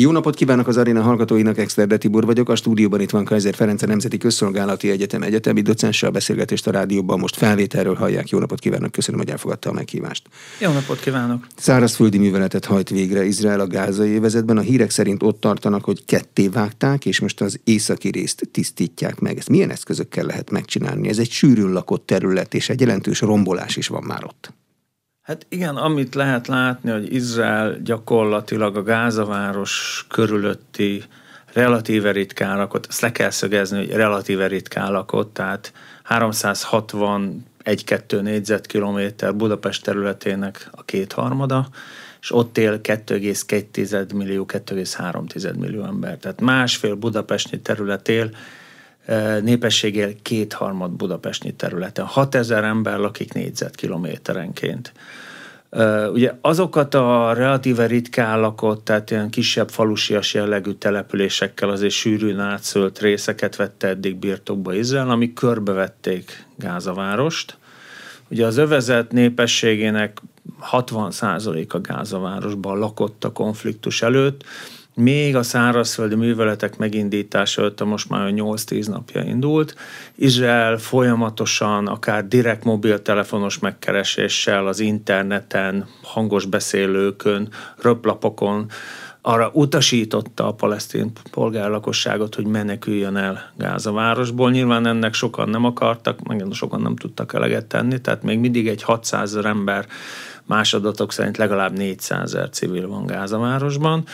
Jó napot kívánok az aréna hallgatóinak, Exterde Tibor vagyok. A stúdióban itt van Kaiser Ferenc, a Nemzeti Közszolgálati Egyetem egyetemi docense. A beszélgetést a rádióban most felvételről hallják. Jó napot kívánok, köszönöm, hogy elfogadta a meghívást. Jó napot kívánok! Szárazföldi műveletet hajt végre Izrael a gázai évezetben. A hírek szerint ott tartanak, hogy ketté vágták, és most az északi részt tisztítják meg. Ezt milyen eszközökkel lehet megcsinálni? Ez egy sűrűn lakott terület, és egy jelentős rombolás is van már ott. Hát igen, amit lehet látni, hogy Izrael gyakorlatilag a Gázaváros körülötti relatíve ritkán lakott, ezt le kell szögezni, hogy relatíve ritkán lakott, tehát 360 1-2 négyzetkilométer Budapest területének a kétharmada, és ott él 2,2 millió, 2,3 millió ember. Tehát másfél budapesti terület él, népességgel kétharmad budapesti területen. 6000 ember lakik négyzetkilométerenként. Ugye azokat a relatíve ritkán lakott, tehát ilyen kisebb falusias jellegű településekkel azért sűrűn átszölt részeket vette eddig birtokba Izrael, amik körbevették Gázavárost. Ugye az övezet népességének 60% a Gázavárosban lakott a konfliktus előtt, még a szárazföldi műveletek megindítása előtt, most már 8-10 napja indult. Izrael folyamatosan, akár direkt mobiltelefonos megkereséssel, az interneten, hangos beszélőkön, röplapokon, arra utasította a palesztin polgárlakosságot, hogy meneküljön el Gázavárosból. Nyilván ennek sokan nem akartak, meg sokan nem tudtak eleget tenni, tehát még mindig egy 600 ember, más adatok szerint legalább 400 ezer civil van Gázavárosban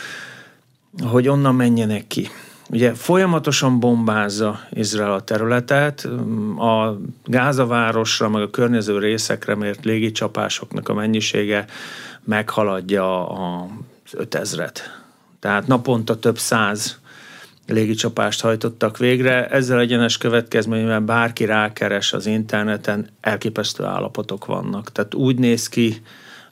hogy onnan menjenek ki. Ugye folyamatosan bombázza Izrael a területet, a Gázavárosra, meg a környező részekre mért légicsapásoknak a mennyisége meghaladja az 5000-et. Tehát naponta több száz légicsapást hajtottak végre. Ezzel egyenes következményben bárki rákeres az interneten, elképesztő állapotok vannak. Tehát úgy néz ki,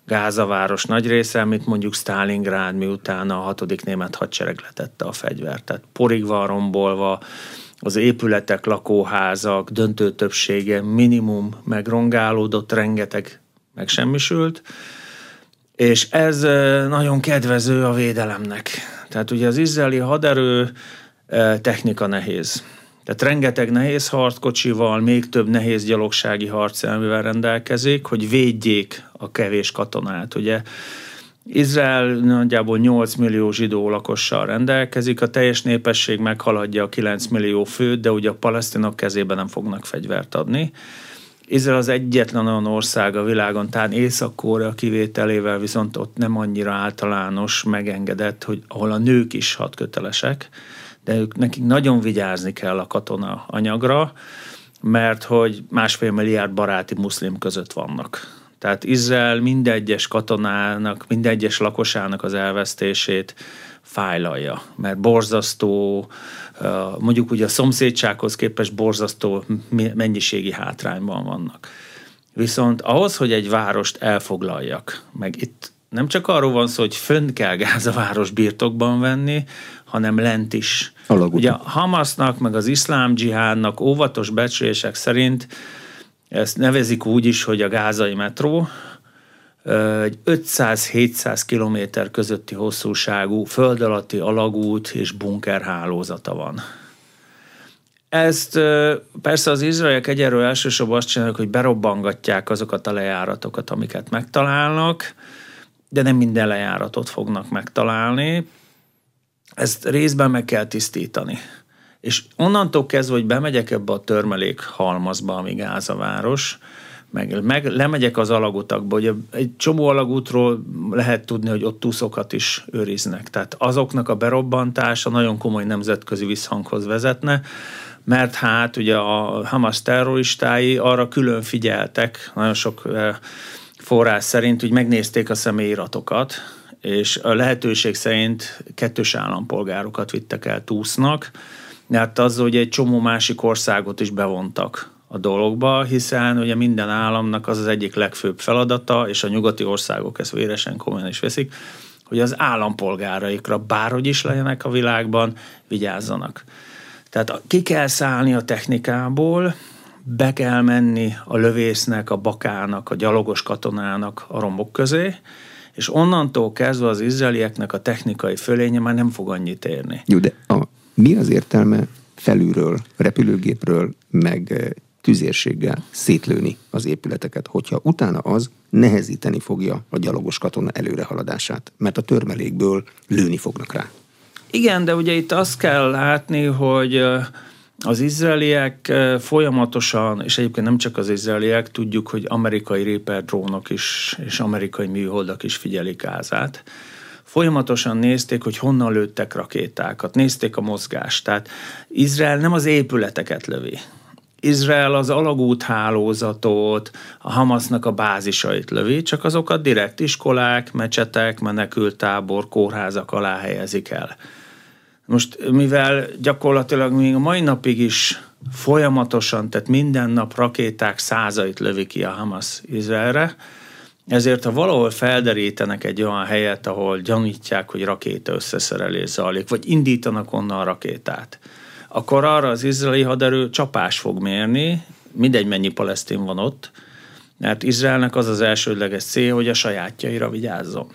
Gázaváros nagy része, mint mondjuk Stalingrad, miután a hatodik német hadsereg letette a fegyvert. Tehát porig van rombolva, az épületek, lakóházak döntő többsége minimum megrongálódott, rengeteg megsemmisült, és ez nagyon kedvező a védelemnek. Tehát ugye az izraeli haderő technika nehéz. Tehát rengeteg nehéz harckocsival, még több nehéz gyalogsági harcelmivel rendelkezik, hogy védjék a kevés katonát. Ugye Izrael nagyjából 8 millió zsidó lakossal rendelkezik, a teljes népesség meghaladja a 9 millió főt, de ugye a palesztinok kezében nem fognak fegyvert adni. Izrael az egyetlen olyan ország a világon, talán Észak-Korea kivételével viszont ott nem annyira általános, megengedett, hogy ahol a nők is hadkötelesek de ők, nekik nagyon vigyázni kell a katona anyagra, mert hogy másfél milliárd baráti muszlim között vannak. Tehát Izrael mindegyes katonának, mindegyes lakosának az elvesztését fájlalja, mert borzasztó, mondjuk ugye a szomszédsághoz képest borzasztó mennyiségi hátrányban vannak. Viszont ahhoz, hogy egy várost elfoglaljak, meg itt nem csak arról van szó, hogy fönn kell város birtokban venni, hanem lent is. Alagút. Ugye a Hamasnak, meg az iszlám dzsihádnak óvatos becslések szerint ezt nevezik úgy is, hogy a gázai metró, egy 500-700 kilométer közötti hosszúságú föld alatti alagút és bunker hálózata van. Ezt persze az izraeliek egyerről elsősorban azt csinálják, hogy berobbangatják azokat a lejáratokat, amiket megtalálnak, de nem minden lejáratot fognak megtalálni. Ezt részben meg kell tisztítani. És onnantól kezdve, hogy bemegyek ebbe a törmelék halmazba, ami Gázaváros, meg, meg lemegyek az alagutakba, hogy egy csomó alagútról lehet tudni, hogy ott túszokat is őriznek. Tehát azoknak a berobbantása nagyon komoly nemzetközi visszhanghoz vezetne, mert hát ugye a Hamas terroristái arra külön figyeltek, nagyon sok eh, forrás szerint, hogy megnézték a személyiratokat, és a lehetőség szerint kettős állampolgárokat vittek el túsznak, hát az, hogy egy csomó másik országot is bevontak a dologba, hiszen ugye minden államnak az az egyik legfőbb feladata, és a nyugati országok ezt véresen komolyan is veszik, hogy az állampolgáraikra bárhogy is legyenek a világban, vigyázzanak. Tehát ki kell szállni a technikából, be kell menni a lövésznek, a bakának, a gyalogos katonának a rombok közé, és onnantól kezdve az izraelieknek a technikai fölénye már nem fog annyit érni. Jó, de a, mi az értelme felülről, repülőgépről, meg eh, tüzérséggel szétlőni az épületeket, hogyha utána az nehezíteni fogja a gyalogos katona előrehaladását, mert a törmelékből lőni fognak rá. Igen, de ugye itt azt kell látni, hogy eh, az izraeliek folyamatosan, és egyébként nem csak az izraeliek, tudjuk, hogy amerikai Reaper drónok is, és amerikai műholdak is figyelik Gázát. Folyamatosan nézték, hogy honnan lőttek rakétákat, nézték a mozgást. Tehát Izrael nem az épületeket lövi. Izrael az alagút hálózatot, a Hamasnak a bázisait lövi, csak azokat direkt iskolák, mecsetek, menekültábor, kórházak alá helyezik el. Most mivel gyakorlatilag még a mai napig is folyamatosan, tehát minden nap rakéták százait lövi ki a Hamas Izraelre, ezért ha valahol felderítenek egy olyan helyet, ahol gyanítják, hogy rakéta összeszerelés zajlik, vagy indítanak onnan a rakétát, akkor arra az izraeli haderő csapás fog mérni, mindegy mennyi palesztin van ott, mert Izraelnek az az elsődleges cél, hogy a sajátjaira vigyázzon.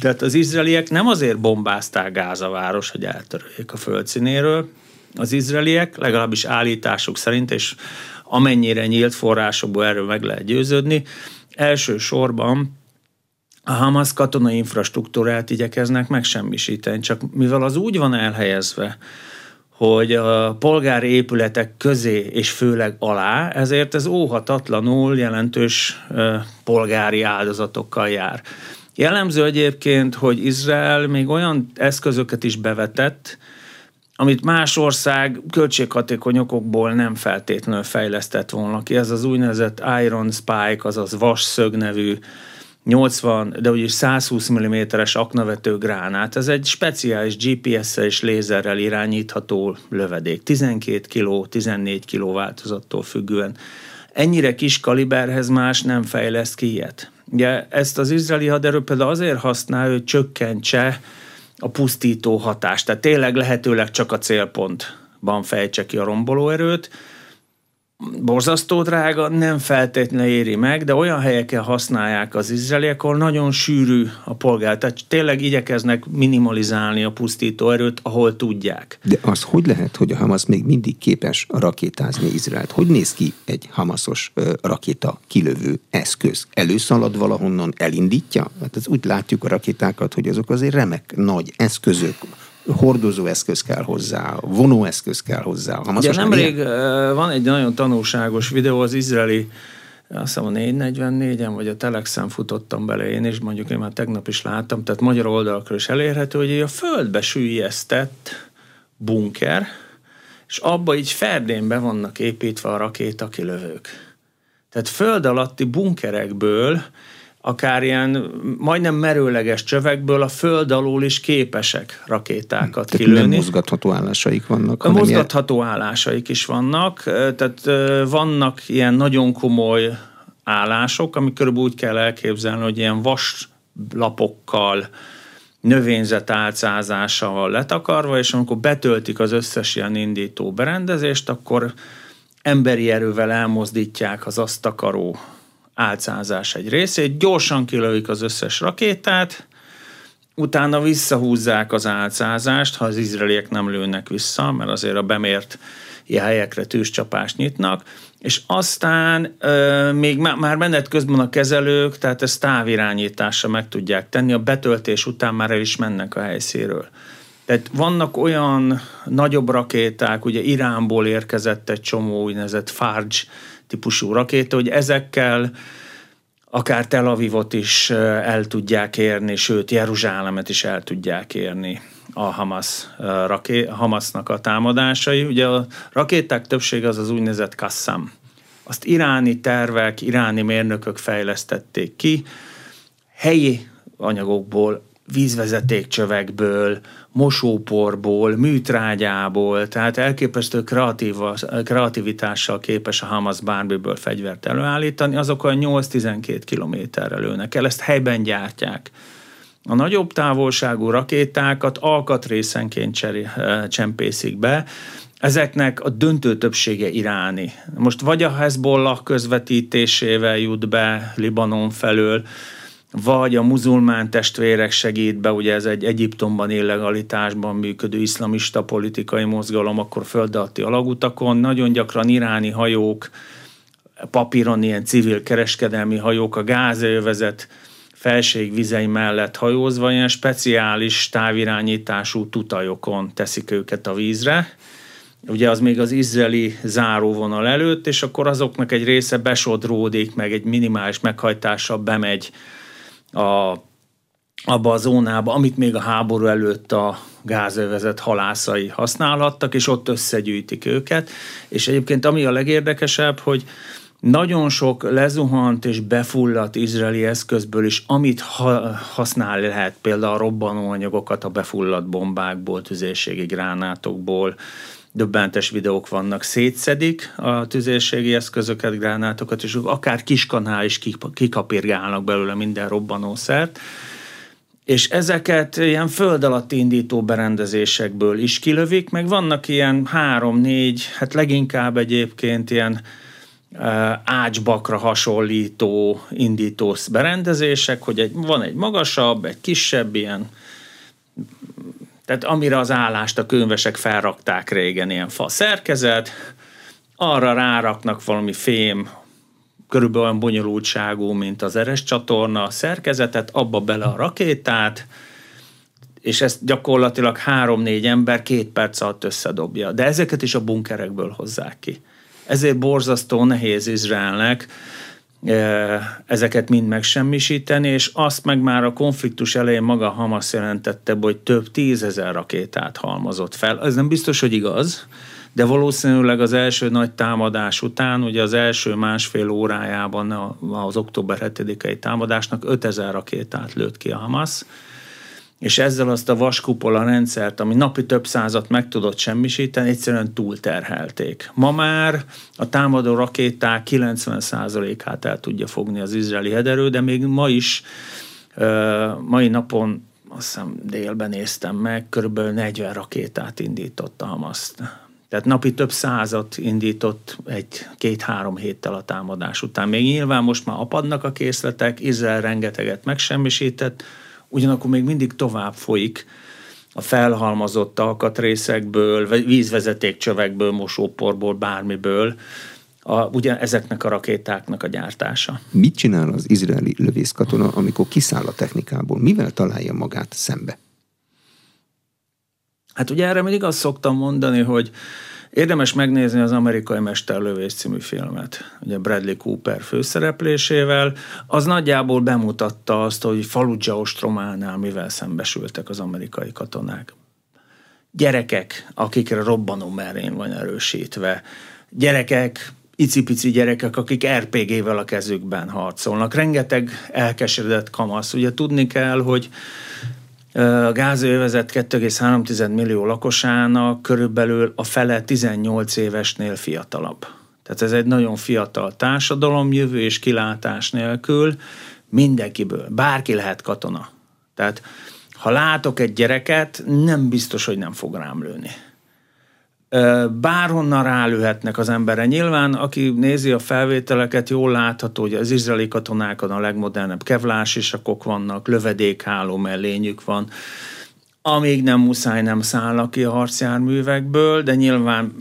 Tehát az izraeliek nem azért bombázták Gáza város, hogy eltöröljék a földszínéről. Az izraeliek legalábbis állításuk szerint, és amennyire nyílt forrásokból erről meg lehet győződni, elsősorban a Hamas katonai infrastruktúrát igyekeznek megsemmisíteni, csak mivel az úgy van elhelyezve, hogy a polgári épületek közé és főleg alá, ezért ez óhatatlanul jelentős polgári áldozatokkal jár. Jellemző egyébként, hogy Izrael még olyan eszközöket is bevetett, amit más ország költséghatékony okokból nem feltétlenül fejlesztett volna ki. Ez az úgynevezett Iron Spike, azaz vasszög nevű 80, de úgyis 120 mm-es aknavető gránát. Ez egy speciális GPS-szel és lézerrel irányítható lövedék. 12 kg, 14 kg változattól függően. Ennyire kis kaliberhez más nem fejleszt ki ilyet. Ugye ezt az izraeli haderő például azért használ, hogy csökkentse a pusztító hatást. Tehát tényleg lehetőleg csak a célpontban fejtse ki a rombolóerőt, borzasztó drága, nem feltétlenül éri meg, de olyan helyeken használják az izraeliek, ahol nagyon sűrű a polgár. Tehát tényleg igyekeznek minimalizálni a pusztító erőt, ahol tudják. De az hogy lehet, hogy a Hamas még mindig képes rakétázni Izraelt? Hogy néz ki egy Hamasos rakéta kilövő eszköz? Előszalad valahonnan, elindítja? Hát ez úgy látjuk a rakétákat, hogy azok azért remek nagy eszközök, hordozó eszköz kell hozzá, vonóeszköz kell hozzá. Ugye nemrég ilyen? van egy nagyon tanulságos videó, az izraeli azt hiszem a 444-en, vagy a Telexen futottam bele én is, mondjuk én már tegnap is láttam, tehát magyar oldalakról is elérhető, hogy a földbe sűjesztett bunker, és abba így ferdénbe vannak építve a rakétakilövők. Tehát föld alatti bunkerekből akár ilyen majdnem merőleges csövekből a föld alól is képesek rakétákat tehát kilőni. Nem mozgatható állásaik vannak. A mozgatható ilyen... állásaik is vannak, tehát vannak ilyen nagyon komoly állások, ami körülbelül úgy kell elképzelni, hogy ilyen vas lapokkal, növényzet álcázással letakarva, és amikor betöltik az összes ilyen indító berendezést, akkor emberi erővel elmozdítják az azt takaró álcázás egy részét, gyorsan kilövik az összes rakétát, utána visszahúzzák az álcázást, ha az izraeliek nem lőnek vissza, mert azért a bemért helyekre tűzcsapást nyitnak, és aztán euh, még má, már menet közben a kezelők, tehát ezt távirányításra meg tudják tenni, a betöltés után már el is mennek a helyszíről. Tehát vannak olyan nagyobb rakéták, ugye Iránból érkezett egy csomó úgynevezett Farge típusú rakéta, hogy ezekkel akár Tel Avivot is el tudják érni, sőt Jeruzsálemet is el tudják érni a Hamas, raké, Hamasnak a támadásai. Ugye a rakéták többsége az az úgynevezett Kassam. Azt iráni tervek, iráni mérnökök fejlesztették ki, helyi anyagokból, vízvezetékcsövekből, mosóporból, műtrágyából, tehát elképesztő kreatív, kreativitással képes a Hamas bármiből fegyvert előállítani, azok olyan 8-12 kilométerre lőnek el, ezt helyben gyártják. A nagyobb távolságú rakétákat alkatrészenként cseré, eh, csempészik be, ezeknek a döntő többsége iráni. Most vagy a Hezbollah közvetítésével jut be Libanon felől, vagy a muzulmán testvérek segít be, ugye ez egy Egyiptomban illegalitásban működő iszlamista politikai mozgalom, akkor földalatti alagutakon, nagyon gyakran iráni hajók, papíron ilyen civil kereskedelmi hajók, a gázövezet felségvizei mellett hajózva ilyen speciális távirányítású tutajokon teszik őket a vízre. Ugye az még az izraeli záróvonal előtt, és akkor azoknak egy része besodródik, meg egy minimális meghajtással bemegy a, abba a zónába, amit még a háború előtt a gázövezet halászai használhattak, és ott összegyűjtik őket. És egyébként ami a legérdekesebb, hogy nagyon sok lezuhant és befulladt izraeli eszközből is, amit ha, használ lehet, például a robbanóanyagokat a befulladt bombákból, tüzérségi gránátokból, döbbentes videók vannak, szétszedik a tüzérségi eszközöket, gránátokat, és akár kiskanál is kikapirgálnak belőle minden robbanószert, és ezeket ilyen föld alatti indító berendezésekből is kilövik, meg vannak ilyen három-négy, hát leginkább egyébként ilyen ácsbakra hasonlító indító berendezések, hogy egy, van egy magasabb, egy kisebb ilyen, tehát amire az állást a könyvesek felrakták régen, ilyen fa szerkezet, arra ráraknak valami fém, körülbelül olyan bonyolultságú, mint az eres csatorna szerkezetet, abba bele a rakétát, és ezt gyakorlatilag három-négy ember két perc alatt összedobja. De ezeket is a bunkerekből hozzák ki. Ezért borzasztó nehéz Izraelnek ezeket mind megsemmisíteni, és azt meg már a konfliktus elején maga Hamas jelentette, hogy több tízezer rakétát halmozott fel. Ez nem biztos, hogy igaz, de valószínűleg az első nagy támadás után, ugye az első másfél órájában az október 7-i támadásnak 5000 rakétát lőtt ki a Hamas, és ezzel azt a vaskupola rendszert, ami napi több százat meg tudott semmisíteni, egyszerűen túlterhelték. Ma már a támadó rakéták 90%-át el tudja fogni az izraeli hederő, de még ma is, mai napon azt hiszem délben néztem meg, körülbelül 40 rakétát indított a Hamas. Tehát napi több százat indított egy két-három héttel a támadás után. Még nyilván most már apadnak a készletek, Izrael rengeteget megsemmisített, ugyanakkor még mindig tovább folyik a felhalmazott alkatrészekből, vízvezetékcsövekből, mosóporból, bármiből, a, ugye ezeknek a rakétáknak a gyártása. Mit csinál az izraeli lövészkatona, amikor kiszáll a technikából? Mivel találja magát szembe? Hát ugye erre mindig azt szoktam mondani, hogy Érdemes megnézni az Amerikai Mesterlövés című filmet, ugye Bradley Cooper főszereplésével. Az nagyjából bemutatta azt, hogy Fallujah ostrománál mivel szembesültek az amerikai katonák. Gyerekek, akikre robbanó merén van erősítve. Gyerekek, icipici gyerekek, akik RPG-vel a kezükben harcolnak. Rengeteg elkeseredett kamasz. Ugye tudni kell, hogy a gázövezet 2,3 millió lakosának körülbelül a fele 18 évesnél fiatalabb. Tehát ez egy nagyon fiatal társadalom, jövő és kilátás nélkül mindenkiből. Bárki lehet katona. Tehát ha látok egy gyereket, nem biztos, hogy nem fog rám lőni bárhonnan rálőhetnek az emberre. Nyilván, aki nézi a felvételeket, jól látható, hogy az izraeli katonákon a legmodernebb kevlársisakok vannak, lövedékháló mellényük van, amíg nem muszáj nem szállnak ki a harcjárművekből, de nyilván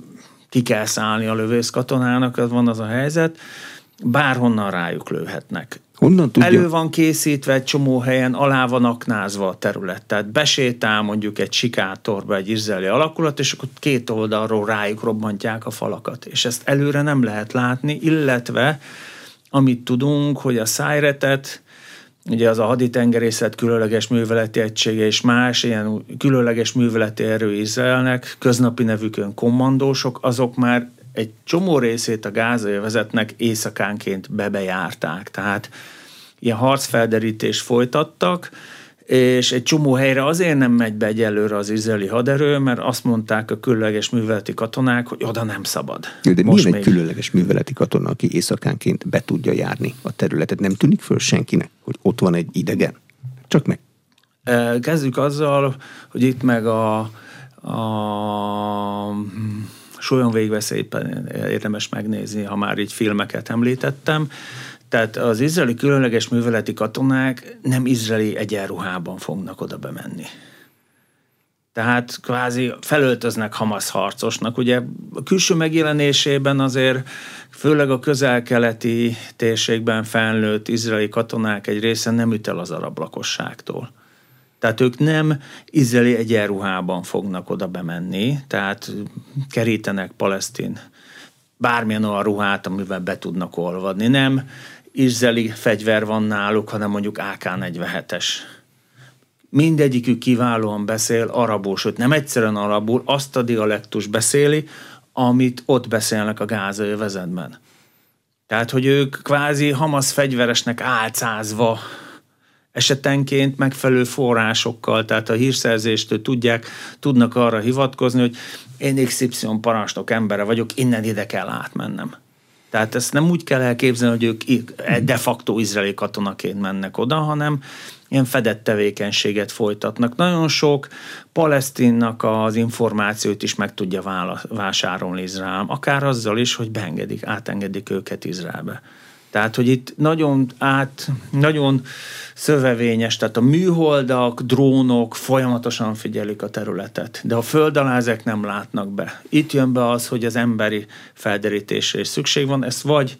ki kell szállni a lövész katonának, ez van az a helyzet, bárhonnan rájuk lőhetnek. Honnan tudja? Elő van készítve egy csomó helyen, alá van aknázva a terület. Tehát besétál mondjuk egy sikátorba egy izraeli alakulat, és akkor két oldalról rájuk robbantják a falakat. És ezt előre nem lehet látni, illetve amit tudunk, hogy a szájretet, ugye az a haditengerészet különleges műveleti egysége és más ilyen különleges műveleti erő Izraelnek, köznapi nevükön kommandósok, azok már egy csomó részét a gázai éjszakánként bebejárták. Tehát ilyen harcfelderítést folytattak, és egy csomó helyre azért nem megy be egyelőre az izraeli haderő, mert azt mondták a különleges műveleti katonák, hogy oda nem szabad. De Most milyen egy különleges műveleti katona, aki éjszakánként be tudja járni a területet? Nem tűnik föl senkinek, hogy ott van egy idegen? Csak meg. Kezdjük azzal, hogy itt meg a, a Sólyon végveszélyben érdemes megnézni, ha már így filmeket említettem. Tehát az izraeli különleges műveleti katonák nem izraeli egyenruhában fognak oda bemenni. Tehát kvázi felöltöznek Hamas harcosnak. Ugye a külső megjelenésében azért főleg a közel-keleti térségben felnőtt izraeli katonák egy része nem üt az arab lakosságtól. Tehát ők nem izraeli egyenruhában fognak oda bemenni, tehát kerítenek palesztin bármilyen olyan ruhát, amivel be tudnak olvadni. Nem izraeli fegyver van náluk, hanem mondjuk AK-47-es mindegyikük kiválóan beszél arabul, sőt nem egyszerűen arabul, azt a dialektus beszéli, amit ott beszélnek a gázai vezetben. Tehát, hogy ők kvázi Hamas fegyveresnek álcázva esetenként megfelelő forrásokkal, tehát a hírszerzéstől tudják, tudnak arra hivatkozni, hogy én XY parancsnok embere vagyok, innen ide kell átmennem. Tehát ezt nem úgy kell elképzelni, hogy ők de facto izraeli katonaként mennek oda, hanem ilyen fedett tevékenységet folytatnak. Nagyon sok palesztinnak az információt is meg tudja vásárolni Izrael, akár azzal is, hogy beengedik, átengedik őket Izraelbe. Tehát, hogy itt nagyon át, nagyon szövevényes, tehát a műholdak, drónok folyamatosan figyelik a területet, de a föld alá ezek nem látnak be. Itt jön be az, hogy az emberi felderítésre is szükség van, ezt vagy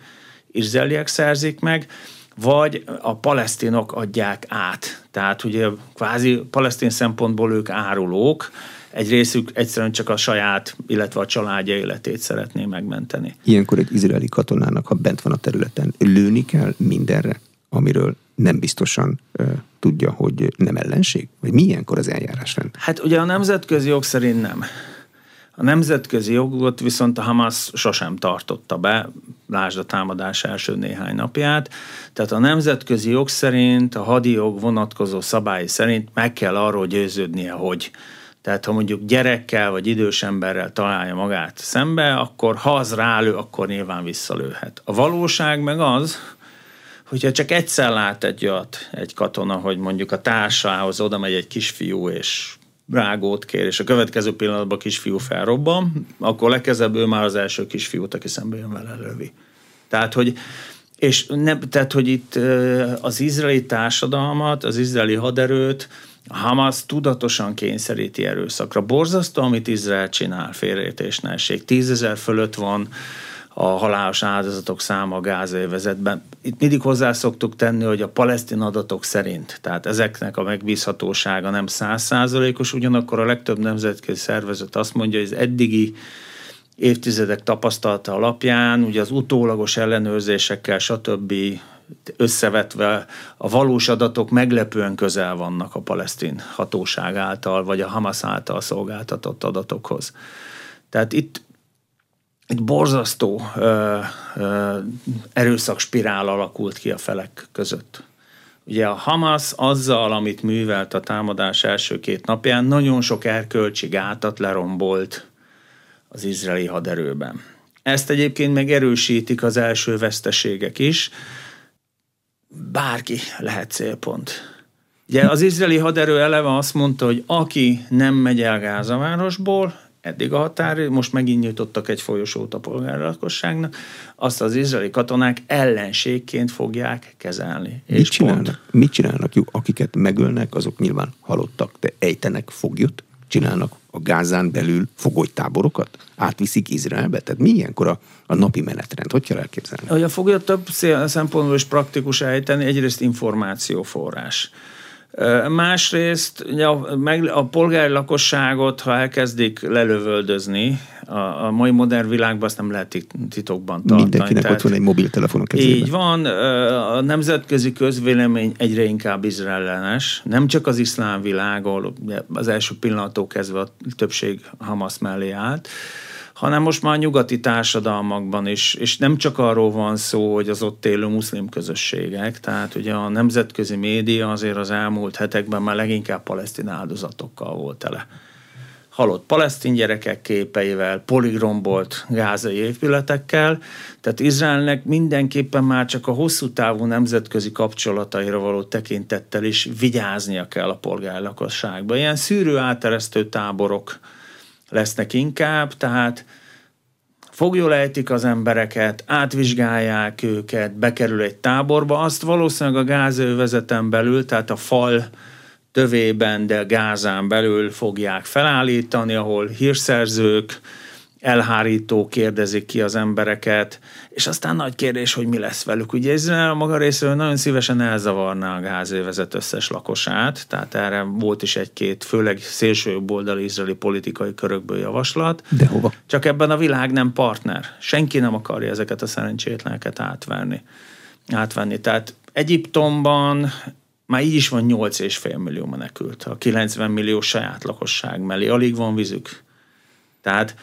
izraeliek szerzik meg, vagy a palesztinok adják át. Tehát ugye kvázi palesztin szempontból ők árulók, egy részük egyszerűen csak a saját, illetve a családja életét szeretné megmenteni. Ilyenkor egy izraeli katonának, ha bent van a területen, lőni kell mindenre, amiről nem biztosan uh, tudja, hogy nem ellenség? Vagy milyenkor az eljárásrend? Hát ugye a nemzetközi jog szerint nem. A nemzetközi jogot viszont a Hamas sosem tartotta be, lásd a támadás első néhány napját. Tehát a nemzetközi jog szerint, a hadi jog vonatkozó szabályi szerint meg kell arról győződnie, hogy tehát ha mondjuk gyerekkel vagy idős emberrel találja magát szembe, akkor ha az rálő, akkor nyilván visszalőhet. A valóság meg az, hogyha csak egyszer lát egy olyat, egy katona, hogy mondjuk a társához oda megy egy kisfiú, és rágót kér, és a következő pillanatban a kisfiú felrobban, akkor legkezebb ő már az első kisfiút, aki szembe jön vele lövi. Tehát, hogy és nem, tehát, hogy itt az izraeli társadalmat, az izraeli haderőt, a Hamas tudatosan kényszeríti erőszakra. Borzasztó, amit Izrael csinál, félreértés ne Tízezer fölött van a halálos áldozatok száma a gázai Itt mindig hozzá szoktuk tenni, hogy a palesztin adatok szerint, tehát ezeknek a megbízhatósága nem százszázalékos, ugyanakkor a legtöbb nemzetközi szervezet azt mondja, hogy az eddigi évtizedek tapasztalata alapján, ugye az utólagos ellenőrzésekkel, stb. Összevetve a valós adatok meglepően közel vannak a palesztin hatóság által, vagy a Hamas által szolgáltatott adatokhoz. Tehát itt egy borzasztó ö, ö, erőszakspirál alakult ki a felek között. Ugye a Hamas azzal, amit művelt a támadás első két napján, nagyon sok erkölcsi gátat lerombolt az izraeli haderőben. Ezt egyébként megerősítik az első veszteségek is. Bárki lehet célpont. Ugye az izraeli haderő eleve azt mondta, hogy aki nem megy el Gázavárosból, eddig a határ, most megint nyitottak egy folyosót a polgári lakosságnak, azt az izraeli katonák ellenségként fogják kezelni. Mit és csinálnak? Pont. Mit csinálnak? Jó, akiket megölnek, azok nyilván halottak, de ejtenek foglyot? Csinálnak a Gázán belül fogolytáborokat? Átviszik Izraelbe? Tehát mi ilyenkor a, a napi menetrend? Hogy kell elképzelni? Hogy a foglyot több szempontból is praktikus ejteni, egyrészt információforrás. Másrészt a, meg, a polgári lakosságot, ha elkezdik lelövöldözni, a, a mai modern világban azt nem lehet titokban tartani. Mindenkinek Tehát, ott van egy mobiltelefon a kezében. Így van, a nemzetközi közvélemény egyre inkább izraellenes, nem csak az iszlám világ, ahol az első pillanattól kezdve a többség Hamas mellé állt, hanem most már nyugati társadalmakban is, és nem csak arról van szó, hogy az ott élő muszlim közösségek, tehát ugye a nemzetközi média azért az elmúlt hetekben már leginkább palesztin áldozatokkal volt tele. Halott palesztin gyerekek képeivel, poligrombolt gázai épületekkel, tehát Izraelnek mindenképpen már csak a hosszú távú nemzetközi kapcsolataira való tekintettel is vigyáznia kell a polgári lakosságban. Ilyen szűrő áteresztő táborok, lesznek inkább, tehát fogjulejtik az embereket, átvizsgálják őket, bekerül egy táborba, azt valószínűleg a gázővezeten belül, tehát a fal tövében, de gázán belül fogják felállítani, ahol hírszerzők, elhárító kérdezik ki az embereket, és aztán nagy kérdés, hogy mi lesz velük. Ugye Izrael a maga részéről nagyon szívesen elzavarná a gázövezet összes lakosát, tehát erre volt is egy-két, főleg szélső oldali izraeli politikai körökből javaslat. De hova? Csak ebben a világ nem partner. Senki nem akarja ezeket a szerencsétleneket átvenni. átvenni. Tehát Egyiptomban már így is van 8,5 millió menekült, a 90 millió saját lakosság mellé, alig van vízük. Tehát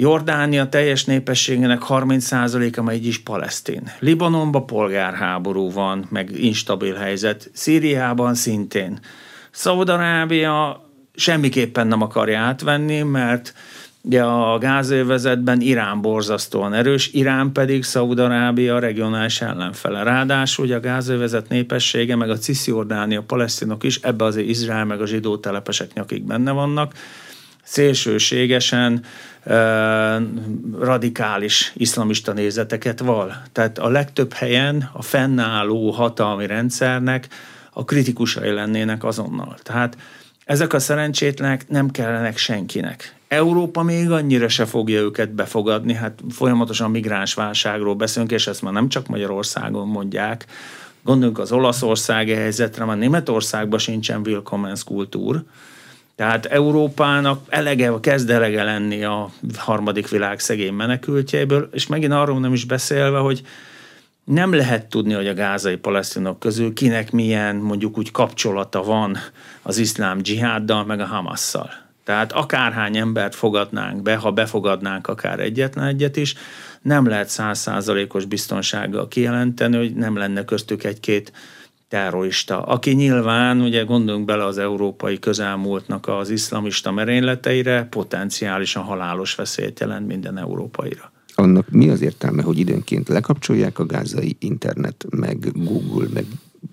Jordánia teljes népességének 30%-a már így is palesztin. Libanonban polgárháború van, meg instabil helyzet. Szíriában szintén. Szaudarábia semmiképpen nem akarja átvenni, mert Ugye a gázövezetben Irán borzasztóan erős, Irán pedig Szaudarábia regionális ellenfele. Ráadásul ugye a gázövezet népessége, meg a Cisziordánia, palesztinok is, ebbe azért Izrael meg a zsidó telepesek nyakig benne vannak, szélsőségesen radikális iszlamista nézeteket val. Tehát a legtöbb helyen a fennálló hatalmi rendszernek a kritikusai lennének azonnal. Tehát ezek a szerencsétlenek nem kellenek senkinek. Európa még annyira se fogja őket befogadni, hát folyamatosan migráns válságról beszélünk, és ezt már nem csak Magyarországon mondják, gondoljunk az olaszországi helyzetre, már Németországban sincsen willkommens kultúr, tehát Európának elege, kezd elege lenni a harmadik világ szegény menekültjeiből, és megint arról nem is beszélve, hogy nem lehet tudni, hogy a gázai palesztinok közül kinek milyen mondjuk úgy kapcsolata van az iszlám dzsiháddal, meg a Hamasszal. Tehát akárhány embert fogadnánk be, ha befogadnánk akár egyetlen egyet is, nem lehet százszázalékos biztonsággal kijelenteni, hogy nem lenne köztük egy-két terrorista, aki nyilván, ugye gondoljunk bele az európai közelmúltnak az iszlamista merényleteire, potenciálisan halálos veszélyt jelent minden európaira. Annak mi az értelme, hogy időnként lekapcsolják a gázai internet, meg Google, meg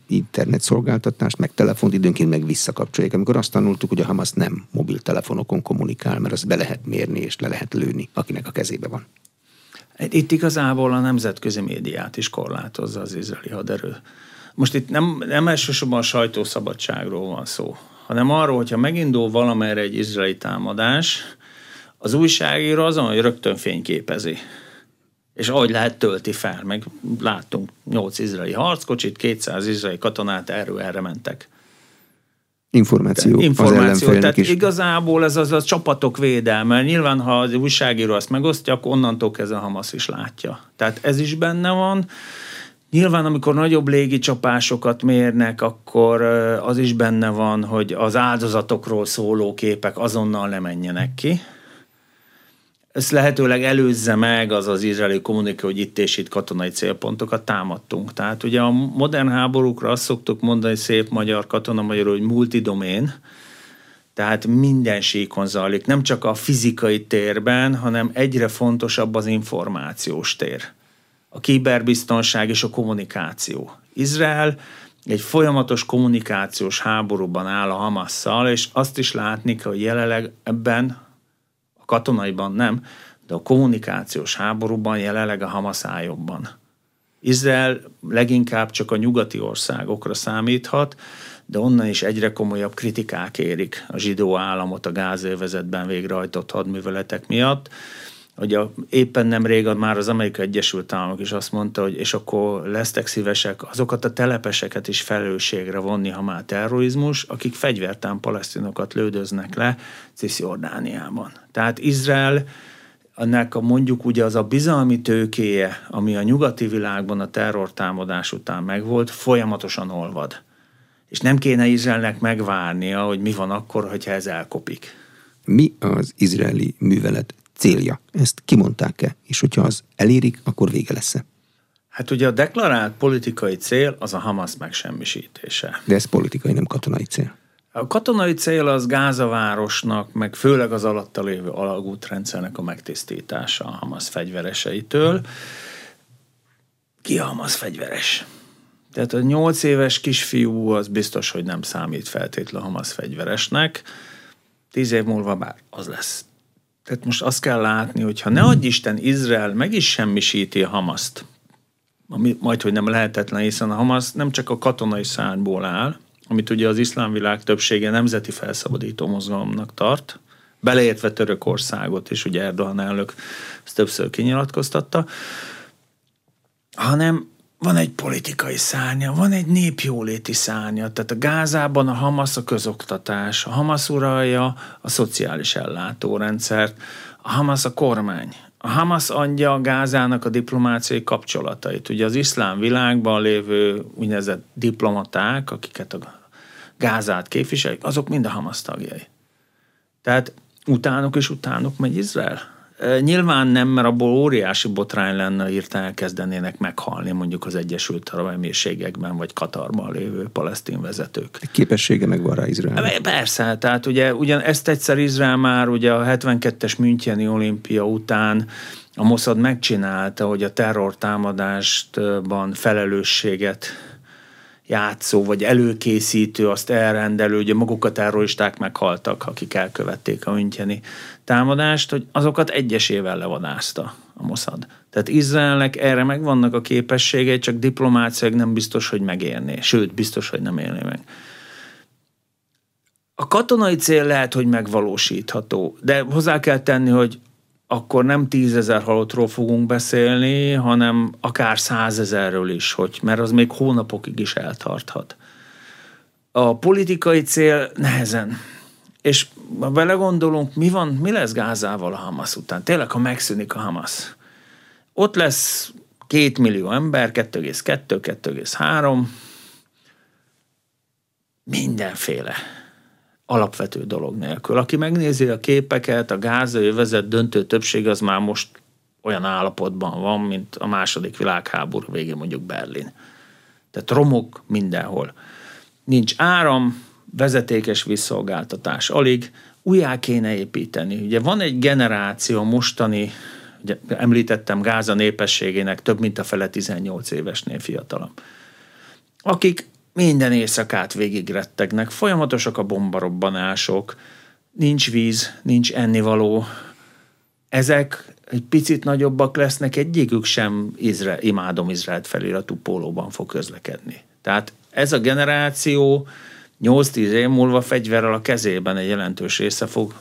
internet szolgáltatást, meg telefont időnként meg visszakapcsolják, amikor azt tanultuk, hogy a Hamas nem mobiltelefonokon kommunikál, mert azt be lehet mérni és le lehet lőni, akinek a kezébe van. Itt igazából a nemzetközi médiát is korlátozza az izraeli haderő. Most itt nem, nem elsősorban a sajtószabadságról van szó, hanem arról, hogyha megindul valamerre egy izraeli támadás, az újságíró azon, hogy rögtön fényképezi. És ahogy lehet, tölti fel. Meg láttunk 8 izraeli harckocsit, 200 izraeli katonát erről erre mentek. Információ, információ. az Tehát is. igazából ez az a csapatok védelme. Nyilván, ha az újságíró azt megosztja, akkor onnantól kezdve Hamas is látja. Tehát ez is benne van. Nyilván, amikor nagyobb légi csapásokat mérnek, akkor az is benne van, hogy az áldozatokról szóló képek azonnal ne menjenek ki. Ezt lehetőleg előzze meg az az izraeli kommuniká, hogy itt és itt katonai célpontokat támadtunk. Tehát ugye a modern háborúkra azt szoktuk mondani szép magyar katona magyarul, hogy multidomén, tehát minden síkon zajlik, nem csak a fizikai térben, hanem egyre fontosabb az információs tér a kiberbiztonság és a kommunikáció. Izrael egy folyamatos kommunikációs háborúban áll a Hamasszal, és azt is látni kell, hogy jelenleg ebben, a katonaiban nem, de a kommunikációs háborúban jelenleg a Hamas áll jobban. Izrael leginkább csak a nyugati országokra számíthat, de onnan is egyre komolyabb kritikák érik a zsidó államot a gázövezetben végrehajtott hadműveletek miatt a, éppen nem régen már az Amerikai Egyesült Államok is azt mondta, hogy és akkor lesztek szívesek azokat a telepeseket is felelősségre vonni, ha már terrorizmus, akik fegyvertán palesztinokat lődöznek le Cisjordániában. Tehát Izrael ennek a mondjuk ugye az a bizalmi tőkéje, ami a nyugati világban a terrortámadás után megvolt, folyamatosan olvad. És nem kéne Izraelnek megvárnia, hogy mi van akkor, hogyha ez elkopik. Mi az izraeli művelet célja. Ezt kimondták-e? És hogyha az elérik, akkor vége lesz-e? Hát ugye a deklarált politikai cél az a Hamas megsemmisítése. De ez politikai, nem katonai cél. A katonai cél az Gázavárosnak, meg főleg az alatta lévő alagútrendszernek a megtisztítása a Hamas fegyvereseitől. Ki a Hamas fegyveres? Tehát a nyolc éves kisfiú az biztos, hogy nem számít feltétlenül Hamas fegyveresnek. Tíz év múlva bár az lesz. Tehát most azt kell látni, hogy ha ne adj Isten, Izrael meg is semmisíti a Hamaszt, ami majd, hogy nem lehetetlen, hiszen a Hamas nem csak a katonai szárnyból áll, amit ugye az iszlám világ többsége nemzeti felszabadító mozgalomnak tart, beleértve Törökországot, és ugye Erdogan elnök ezt többször kinyilatkoztatta, hanem van egy politikai szárnya, van egy népjóléti szárnya. Tehát a Gázában a Hamas a közoktatás, a Hamas uralja a szociális ellátórendszert, a Hamas a kormány. A Hamas adja a Gázának a diplomáciai kapcsolatait. Ugye az iszlám világban lévő úgynevezett diplomaták, akiket a Gázát képviselik, azok mind a Hamas tagjai. Tehát utánuk és utánuk megy Izrael. Nyilván nem, mert abból óriási botrány lenne, írta elkezdenének meghalni mondjuk az Egyesült Arab Emírségekben vagy Katarban lévő palesztin vezetők. Képessége meg van rá Izrael. Persze, tehát ugye ugyan ezt egyszer Izrael már ugye a 72-es Müncheni olimpia után a Mossad megcsinálta, hogy a terrortámadástban felelősséget játszó, vagy előkészítő, azt elrendelő, ugye maguk a terroristák meghaltak, akik elkövették a Müncheni támadást, hogy azokat egyesével levadázta a Mossad. Tehát Izraelnek erre megvannak a képességei, csak diplomáciák nem biztos, hogy megérné. Sőt, biztos, hogy nem élné meg. A katonai cél lehet, hogy megvalósítható, de hozzá kell tenni, hogy akkor nem tízezer halottról fogunk beszélni, hanem akár százezerről is, hogy, mert az még hónapokig is eltarthat. A politikai cél nehezen. És ha vele gondolunk, mi van, mi lesz Gázával a Hamas után? Tényleg, ha megszűnik a Hamas. Ott lesz két millió ember, 2,2, 2,3, mindenféle alapvető dolog nélkül. Aki megnézi a képeket, a gázai döntő többség az már most olyan állapotban van, mint a második világháború végén mondjuk Berlin. Tehát romok mindenhol. Nincs áram, vezetékes visszolgáltatás alig, újjá kéne építeni. Ugye van egy generáció mostani, ugye említettem Gáza népességének több mint a fele 18 évesnél fiatalabb, akik minden éjszakát végigrettegnek, folyamatosak a bombarobbanások, nincs víz, nincs ennivaló. Ezek egy picit nagyobbak lesznek, egyikük sem Izrael, imádom Izraelt feliratú pólóban fog közlekedni. Tehát ez a generáció 8-10 év múlva fegyverrel a kezében egy jelentős része fog,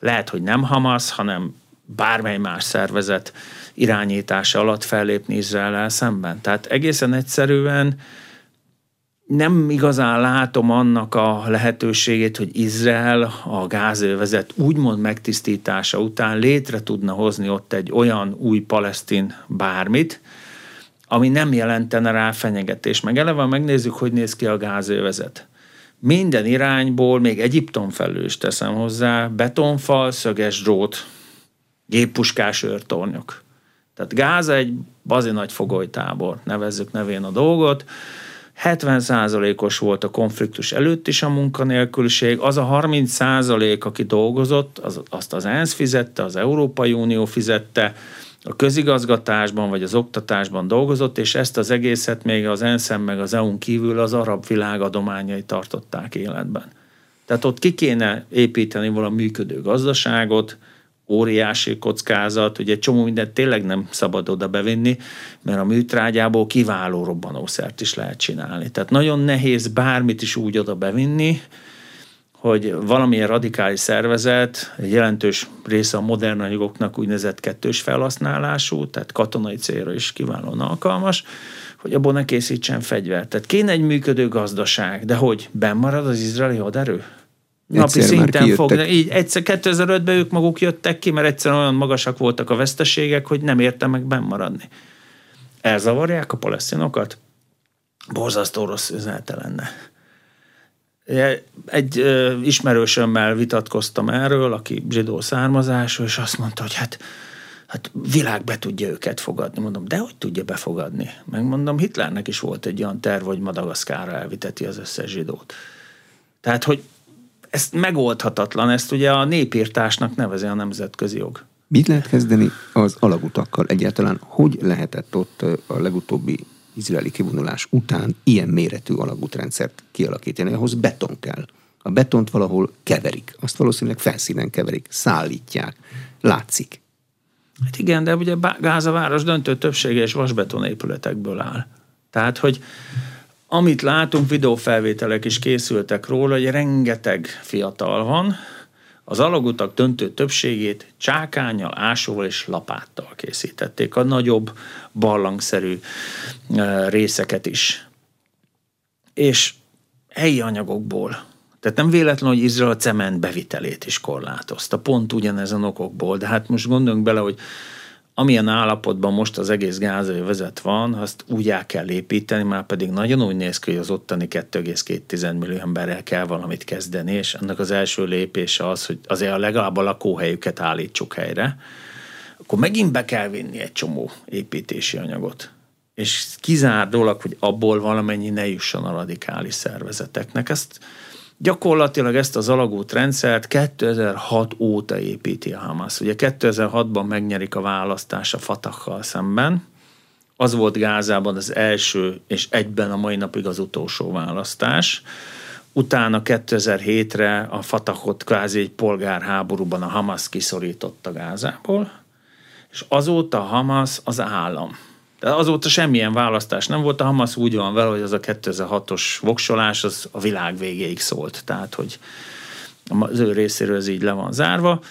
lehet, hogy nem Hamas, hanem bármely más szervezet irányítása alatt fellépni Izrael szemben. Tehát egészen egyszerűen nem igazán látom annak a lehetőségét, hogy Izrael a gázövezet úgymond megtisztítása után létre tudna hozni ott egy olyan új palesztin bármit, ami nem jelentene rá fenyegetés. Meg eleve megnézzük, hogy néz ki a gázövezet. Minden irányból, még Egyiptom felül is teszem hozzá, betonfal, szöges drót, géppuskás őrtornyok. Tehát Gáza egy bazi nagy fogolytábor, nevezzük nevén a dolgot, 70%-os volt a konfliktus előtt is a munkanélküliség, az a 30% aki dolgozott, az, azt az ENSZ fizette, az Európai Unió fizette, a közigazgatásban vagy az oktatásban dolgozott, és ezt az egészet még az ensz meg az EU-n kívül az arab világ adományai tartották életben. Tehát ott ki kéne építeni valami működő gazdaságot, óriási kockázat, ugye csomó mindent tényleg nem szabad oda bevinni, mert a műtrágyából kiváló robbanószert is lehet csinálni. Tehát nagyon nehéz bármit is úgy oda bevinni, hogy valamilyen radikális szervezet, egy jelentős része a modern anyagoknak úgynevezett kettős felhasználású, tehát katonai célra is kiválóan alkalmas, hogy abból ne készítsen fegyvert. Tehát kéne egy működő gazdaság, de hogy benn marad az izraeli haderő? Napi szinten fog. Így egyszer 2005-ben ők maguk jöttek ki, mert egyszerűen olyan magasak voltak a veszteségek, hogy nem értem meg benn maradni. Elzavarják a palesztinokat? Borzasztó rossz üzenete lenne. Egy ö, ismerősömmel vitatkoztam erről, aki zsidó származású, és azt mondta, hogy hát, hát világ be tudja őket fogadni. Mondom, de hogy tudja befogadni? Megmondom, Hitlernek is volt egy olyan terv, hogy Madagaszkára elviteti az összes zsidót. Tehát, hogy ez megoldhatatlan, ezt ugye a népírtásnak nevezi a nemzetközi jog. Mit lehet kezdeni az alagutakkal egyáltalán? Hogy lehetett ott a legutóbbi izraeli kivonulás után ilyen méretű alagútrendszert kialakítani? Ahhoz beton kell. A betont valahol keverik, azt valószínűleg felszínen keverik, szállítják, látszik. Hát igen, de ugye Gáza város döntő többsége és vasbeton épületekből áll. Tehát, hogy amit látunk, videófelvételek is készültek róla, hogy rengeteg fiatal van, az alagutak döntő többségét csákányjal, ásóval és lapáttal készítették, a nagyobb barlangszerű részeket is. És helyi anyagokból. Tehát nem véletlen, hogy Izrael a cement bevitelét is korlátozta, pont ugyanezen okokból. De hát most gondoljunk bele, hogy amilyen állapotban most az egész gázai vezet van, azt úgy el kell építeni, már pedig nagyon úgy néz ki, hogy az ottani 2,2 millió emberrel kell valamit kezdeni, és ennek az első lépése az, hogy azért a legalább a lakóhelyüket állítsuk helyre, akkor megint be kell vinni egy csomó építési anyagot. És kizár dolog, hogy abból valamennyi ne jusson a radikális szervezeteknek. Ezt Gyakorlatilag ezt az alagút rendszert 2006 óta építi a Hamas. Ugye 2006-ban megnyerik a választás a Fatakkal szemben, az volt Gázában az első, és egyben a mai napig az utolsó választás. Utána 2007-re a Fatahot kvázi egy polgárháborúban a Hamas kiszorította Gázából, és azóta a Hamas az állam. De azóta semmilyen választás nem volt, a Hamas úgy van vele, hogy az a 2006-os voksolás az a világ végéig szólt. Tehát, hogy az ő részéről ez így le van zárva.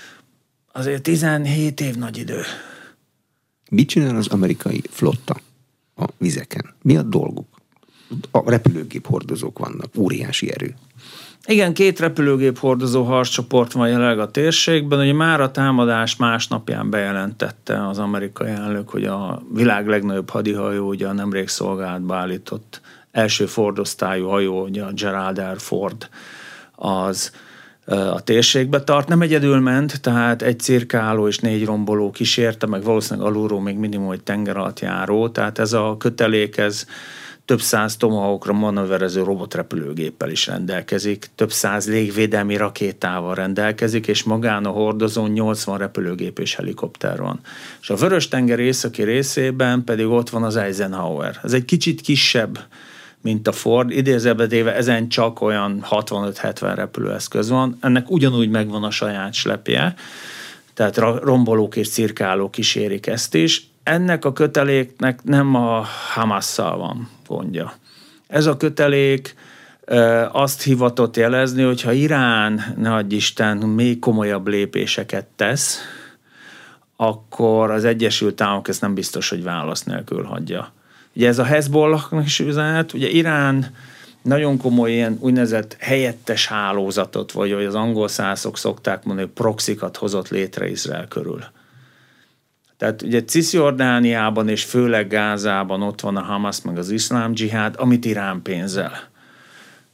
Azért 17 év nagy idő. Mit csinál az amerikai flotta a vizeken? Mi a dolguk? A repülőgép hordozók vannak, óriási erő. Igen, két repülőgép hordozó harccsoport van jelenleg a térségben. Ugye már a támadás másnapján bejelentette az amerikai elnök, hogy a világ legnagyobb hadihajó, ugye a nemrég szolgálatba állított első Ford-osztályú hajó, ugye a Gerald R. Ford, az a térségbe tart. Nem egyedül ment, tehát egy cirkáló és négy romboló kísérte, meg valószínűleg alulról még minimum egy tenger alatt járó, tehát ez a kötelék, ez több száz tomahawkra manőverező robotrepülőgéppel is rendelkezik, több száz légvédelmi rakétával rendelkezik, és magán a hordozón 80 repülőgép és helikopter van. És a Vörös-tenger északi részében pedig ott van az Eisenhower. Ez egy kicsit kisebb, mint a Ford. Idézőbe ezen csak olyan 65-70 repülőeszköz van. Ennek ugyanúgy megvan a saját slepje, tehát rombolók és cirkálók kísérik ezt is. Ennek a köteléknek nem a Hamasszal van gondja. Ez a kötelék azt hivatott jelezni, hogy ha Irán, ne adj Isten, még komolyabb lépéseket tesz, akkor az Egyesült Államok ezt nem biztos, hogy válasz nélkül hagyja. Ugye ez a Hezbollahnak is üzenet, ugye Irán nagyon komoly ilyen úgynevezett helyettes hálózatot, vagy hogy az angol szászok szokták mondani, hogy proxikat hozott létre Izrael körül. Tehát ugye Cisjordániában és főleg Gázában ott van a Hamas meg az iszlám dzsihád, amit Irán pénzel.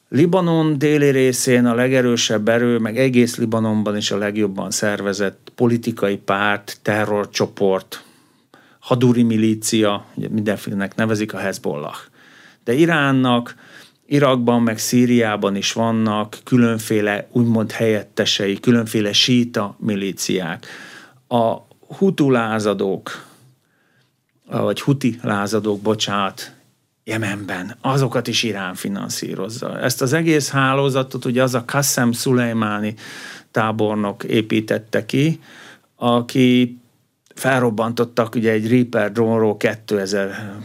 Libanon déli részén a legerősebb erő, meg egész Libanonban is a legjobban szervezett politikai párt, terrorcsoport, haduri milícia, mindenfélenek nevezik a Hezbollah. De Iránnak, Irakban, meg Szíriában is vannak különféle úgymond helyettesei, különféle síta milíciák. A hutu lázadók, vagy huti lázadók, bocsánat, Jemenben, azokat is Irán finanszírozza. Ezt az egész hálózatot ugye az a Qassem Szulejmáni tábornok építette ki, aki felrobbantottak ugye egy Reaper drónról 2000,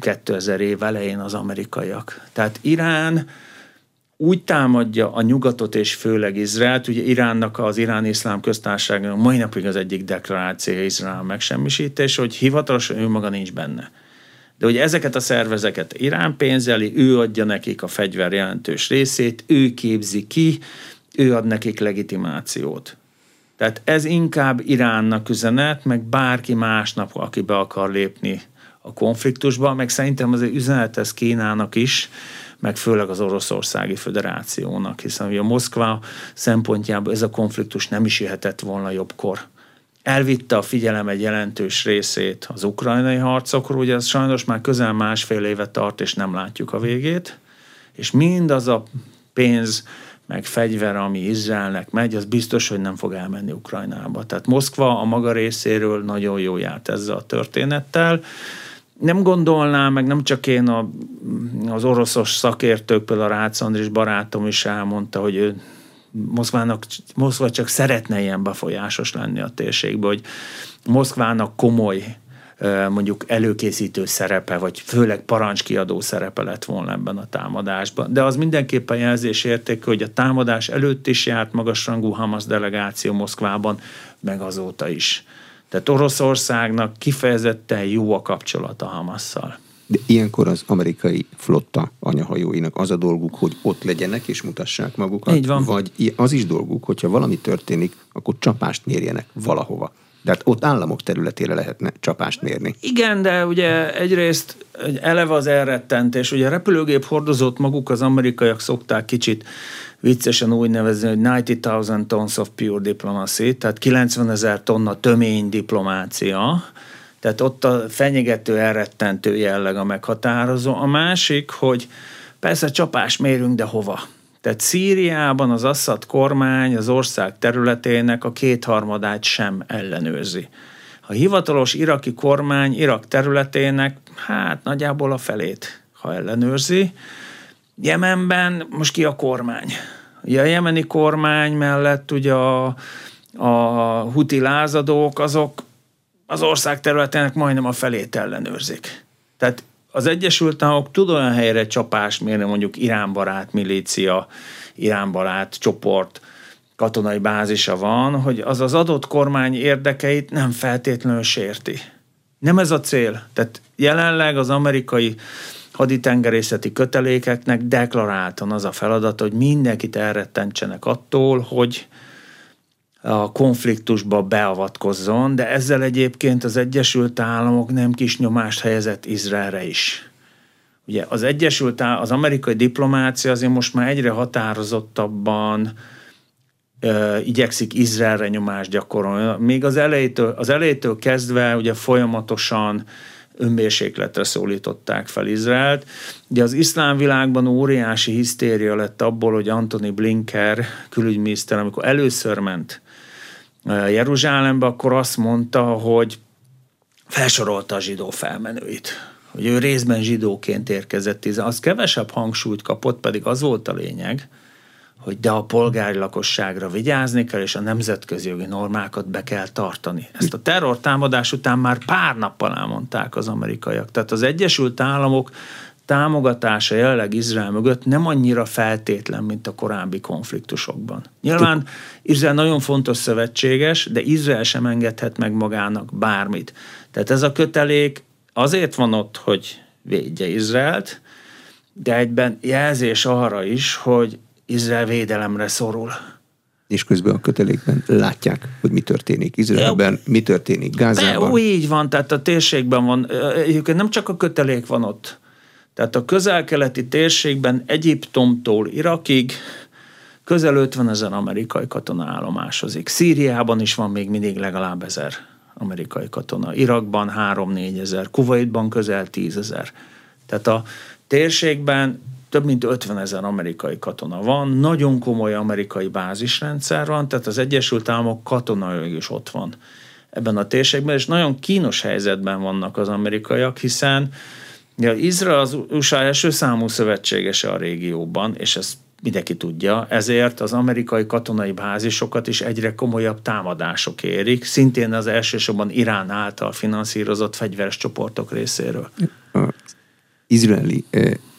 2000 év elején az amerikaiak. Tehát Irán úgy támadja a nyugatot és főleg Izraelt, ugye Iránnak az Irán iszlám köztársaságnak mai napig az egyik deklaráció Izrael megsemmisítés, hogy hivatalosan ő maga nincs benne. De hogy ezeket a szervezeket Irán pénzeli, ő adja nekik a fegyver jelentős részét, ő képzi ki, ő ad nekik legitimációt. Tehát ez inkább Iránnak üzenet, meg bárki másnak, aki be akar lépni a konfliktusba, meg szerintem az üzenet ez Kínának is, meg főleg az Oroszországi Föderációnak, hiszen a Moszkva szempontjából ez a konfliktus nem is jöhetett volna jobbkor. Elvitte a figyelem egy jelentős részét az ukrajnai harcokról, ugye ez sajnos már közel másfél éve tart, és nem látjuk a végét, és mindaz a pénz, meg fegyver, ami Izraelnek megy, az biztos, hogy nem fog elmenni Ukrajnába. Tehát Moszkva a maga részéről nagyon jó járt ezzel a történettel, nem gondolnám, meg nem csak én, a, az oroszos szakértők, például a Rácz Andris barátom is elmondta, hogy ő Moszkvának, Moszkva csak szeretne ilyen befolyásos lenni a térségben, hogy Moszkvának komoly mondjuk előkészítő szerepe, vagy főleg parancskiadó szerepe lett volna ebben a támadásban. De az mindenképpen jelzés érték, hogy a támadás előtt is járt magasrangú Hamas delegáció Moszkvában, meg azóta is. Tehát Oroszországnak kifejezetten jó a kapcsolat a Hamasszal. De ilyenkor az amerikai flotta anyahajóinak az a dolguk, hogy ott legyenek és mutassák magukat. Így van. Vagy az is dolguk, hogyha valami történik, akkor csapást mérjenek valahova. De hát ott államok területére lehetne csapást mérni. Igen, de ugye egyrészt eleve az elrettentés. Ugye a repülőgép hordozót maguk az amerikaiak szokták kicsit viccesen úgy nevezni, hogy 90,000 tons of pure diplomacy, tehát 90 ezer tonna tömény diplomácia, tehát ott a fenyegető, elrettentő jelleg a meghatározó. A másik, hogy persze csapás mérünk, de hova? Tehát Szíriában az Assad kormány az ország területének a kétharmadát sem ellenőrzi. A hivatalos iraki kormány Irak területének hát nagyjából a felét, ha ellenőrzi. Jemenben most ki a kormány? Ugye a jemeni kormány mellett ugye a, a huti lázadók, azok az ország területének majdnem a felét ellenőrzik. Tehát az Egyesült Államok tud olyan helyre csapást mérni, mondjuk iránbarát milícia, iránbarát csoport, katonai bázisa van, hogy az az adott kormány érdekeit nem feltétlenül sérti. Nem ez a cél. Tehát jelenleg az amerikai haditengerészeti kötelékeknek deklaráltan az a feladat, hogy mindenkit elrettentsenek attól, hogy a konfliktusba beavatkozzon, de ezzel egyébként az Egyesült Államok nem kis nyomást helyezett Izraelre is. Ugye az Egyesült Államok, az amerikai diplomácia azért most már egyre határozottabban ö, igyekszik Izraelre nyomást gyakorolni. Még az elejétől, az elejétől kezdve ugye folyamatosan önmérsékletre szólították fel Izraelt. Ugye az iszlám világban óriási hisztéria lett abból, hogy Anthony Blinker külügyminiszter, amikor először ment Jeruzsálembe, akkor azt mondta, hogy felsorolta a zsidó felmenőit, hogy ő részben zsidóként érkezett, az kevesebb hangsúlyt kapott, pedig az volt a lényeg, hogy de a polgári lakosságra vigyázni kell, és a nemzetközi jogi normákat be kell tartani. Ezt a terrortámadás után már pár nappal elmondták az amerikaiak. Tehát az Egyesült Államok támogatása jelenleg Izrael mögött nem annyira feltétlen, mint a korábbi konfliktusokban. Nyilván Izrael nagyon fontos szövetséges, de Izrael sem engedhet meg magának bármit. Tehát ez a kötelék azért van ott, hogy védje Izraelt, de egyben jelzés arra is, hogy Izrael védelemre szorul. És közben a kötelékben látják, hogy mi történik Izraelben, mi történik Gázában. Úgy így van, tehát a térségben van, egyébként nem csak a kötelék van ott, tehát a közel-keleti térségben Egyiptomtól Irakig közel 50 ezer amerikai katona állomásozik. Szíriában is van még mindig legalább ezer amerikai katona. Irakban 3-4 ezer, Kuwaitban közel 10 ezer. Tehát a térségben több mint 50 ezer amerikai katona van, nagyon komoly amerikai bázisrendszer van, tehát az Egyesült Államok katonai is ott van ebben a térségben, és nagyon kínos helyzetben vannak az amerikaiak, hiszen Ja, Izrael az USA első számú szövetségese a régióban, és ezt mindenki tudja, ezért az amerikai katonai bázisokat is egyre komolyabb támadások érik, szintén az elsősorban Irán által finanszírozott fegyveres csoportok részéről. Izraeli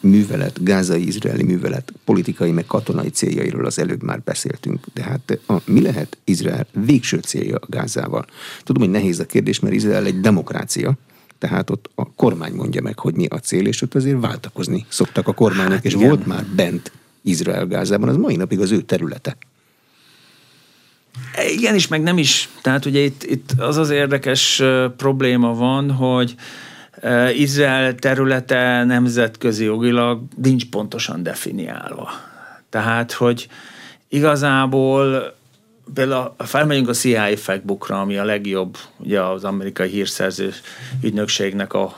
művelet, gázai izraeli művelet politikai meg katonai céljairól az előbb már beszéltünk, de hát a, mi lehet Izrael végső célja a Gázával? Tudom, hogy nehéz a kérdés, mert Izrael egy demokrácia, tehát ott a kormány mondja meg, hogy mi a cél, és ott azért váltakozni szoktak a kormányok, hát, és igen. volt már bent Izrael Gázában, az mai napig az ő területe. Igen is, meg nem is. Tehát ugye itt, itt az az érdekes probléma van, hogy Izrael területe nemzetközi jogilag nincs pontosan definiálva. Tehát, hogy igazából például felmegyünk a CIA Factbookra, ami a legjobb, ugye az amerikai hírszerző ügynökségnek a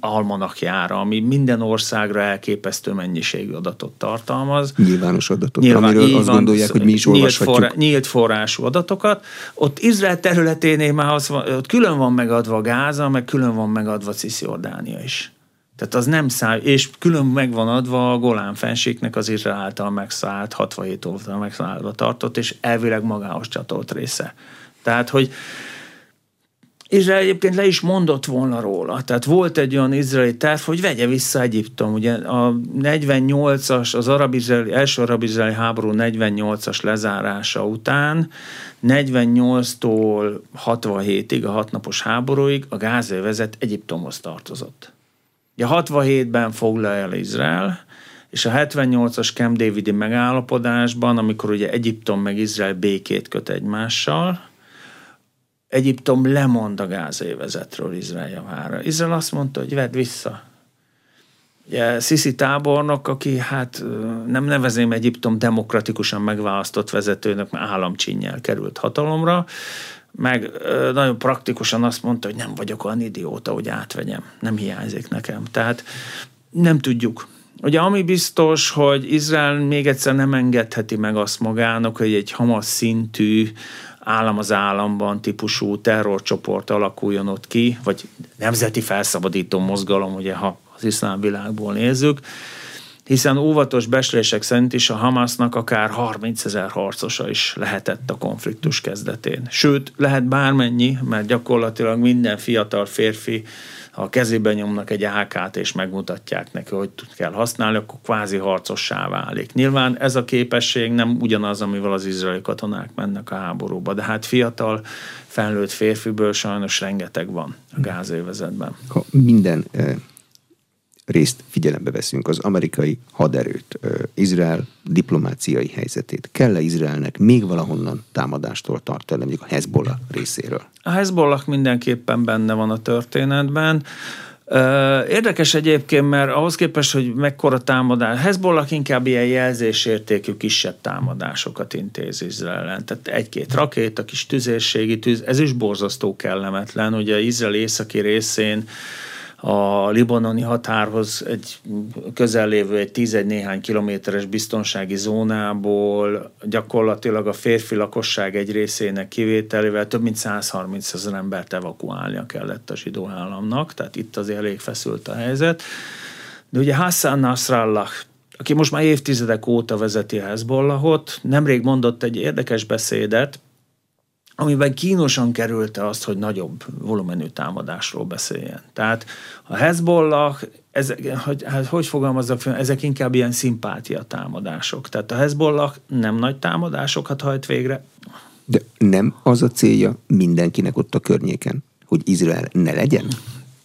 almanakjára, ami minden országra elképesztő mennyiségű adatot tartalmaz. Nyilvános adatot, Nyilván, amiről azt van, gondolják, hogy mi is nyílt olvashatjuk. Forrá, nyílt forrású adatokat. Ott Izrael területénél már az van, ott külön van megadva Gáza, meg külön van megadva Cisjordánia is. Tehát az nem száll, és külön megvan adva a Golán fenségnek az Izrael által megszállt, 67 óta megszállva tartott, és elvileg magához csatolt része. Tehát, hogy Izrael egyébként le is mondott volna róla. Tehát volt egy olyan izraeli terv, hogy vegye vissza Egyiptom. Ugye a 48-as, az arab-izraeli, első arab-izraeli háború 48-as lezárása után 48-tól 67-ig, a hatnapos háborúig a gázövezet Egyiptomhoz tartozott. Ugye 67-ben foglalja el Izrael, és a 78-as Camp Davidi megállapodásban, amikor ugye Egyiptom meg Izrael békét köt egymással, Egyiptom lemond a gázévezetről Izrael javára. Izrael azt mondta, hogy vedd vissza. Ugye Sisi tábornok, aki hát nem nevezném Egyiptom demokratikusan megválasztott vezetőnek, mert államcsinnyel került hatalomra, meg nagyon praktikusan azt mondta, hogy nem vagyok olyan idióta, hogy átvegyem, nem hiányzik nekem. Tehát nem tudjuk. Ugye ami biztos, hogy Izrael még egyszer nem engedheti meg azt magának, hogy egy Hamas szintű állam az államban típusú terrorcsoport alakuljon ott ki, vagy nemzeti felszabadító mozgalom, ugye ha az iszlám világból nézzük, hiszen óvatos beslések szerint is a Hamasnak akár 30 ezer harcosa is lehetett a konfliktus kezdetén. Sőt, lehet bármennyi, mert gyakorlatilag minden fiatal férfi ha a kezében nyomnak egy AK-t és megmutatják neki, hogy kell használni, akkor kvázi harcossá válik. Nyilván ez a képesség nem ugyanaz, amivel az izraeli katonák mennek a háborúba, de hát fiatal, felnőtt férfiből sajnos rengeteg van a gázévezetben. Ha minden eh, részt figyelembe veszünk az amerikai haderőt, Izrael diplomáciai helyzetét. Kell-e Izraelnek még valahonnan támadástól tartani, mondjuk a Hezbollah részéről? A Hezbollah mindenképpen benne van a történetben. Érdekes egyébként, mert ahhoz képest, hogy mekkora támadás, Hezbollah inkább ilyen jelzésértékű kisebb támadásokat intéz Izraelen. Tehát egy-két rakéta, kis tüzérségi tűz, ez is borzasztó kellemetlen. Ugye Izrael északi részén a libanoni határhoz egy közel lévő egy tízegy néhány kilométeres biztonsági zónából gyakorlatilag a férfi lakosság egy részének kivételével több mint 130 ezer embert evakuálnia kellett a zsidó államnak, tehát itt azért elég feszült a helyzet. De ugye Hassan Nasrallah, aki most már évtizedek óta vezeti a Hezbollahot, nemrég mondott egy érdekes beszédet, amiben kínosan kerülte azt, hogy nagyobb volumenű támadásról beszéljen. Tehát a Hezbollah, ezek, hogy, hát hogy fogalmazzak fel, ezek inkább ilyen szimpátia támadások. Tehát a Hezbollah nem nagy támadásokat hajt végre. De nem az a célja mindenkinek ott a környéken, hogy Izrael ne legyen?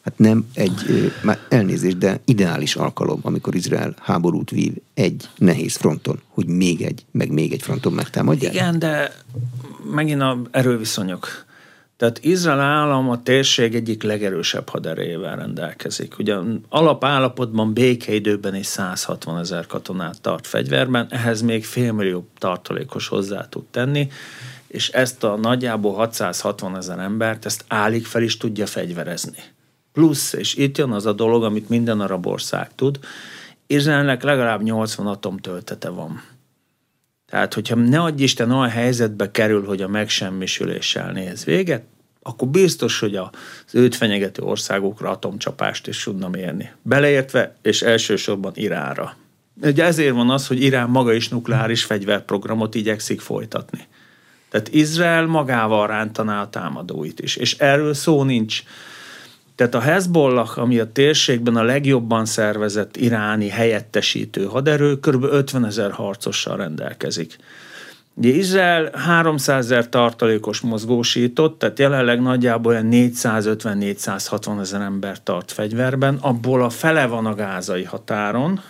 Hát nem egy, már elnézést, de ideális alkalom, amikor Izrael háborút vív egy nehéz fronton, hogy még egy, meg még egy fronton megtámadják. Igen, de megint a erőviszonyok. Tehát Izrael állam a térség egyik legerősebb haderejével rendelkezik. Ugye alapállapotban békeidőben is 160 ezer katonát tart fegyverben, ehhez még félmillió tartalékos hozzá tud tenni, és ezt a nagyjából 660 ezer embert, ezt állig fel is tudja fegyverezni. Plusz, és itt jön az a dolog, amit minden arab ország tud, Izraelnek legalább 80 atomtöltete van. Tehát, hogyha ne adj Isten olyan helyzetbe kerül, hogy a megsemmisüléssel néz véget, akkor biztos, hogy az őt fenyegető országokra atomcsapást is tudna mérni. Beleértve, és elsősorban Iránra. Ugye ezért van az, hogy Irán maga is nukleáris fegyverprogramot igyekszik folytatni. Tehát Izrael magával rántaná a támadóit is. És erről szó nincs. Tehát a Hezbollah, ami a térségben a legjobban szervezett iráni helyettesítő haderő, kb. 50 ezer harcossal rendelkezik. Ugye Izrael 300 ezer tartalékos mozgósított, tehát jelenleg nagyjából olyan 450-460 ezer ember tart fegyverben, abból a fele van a gázai határon,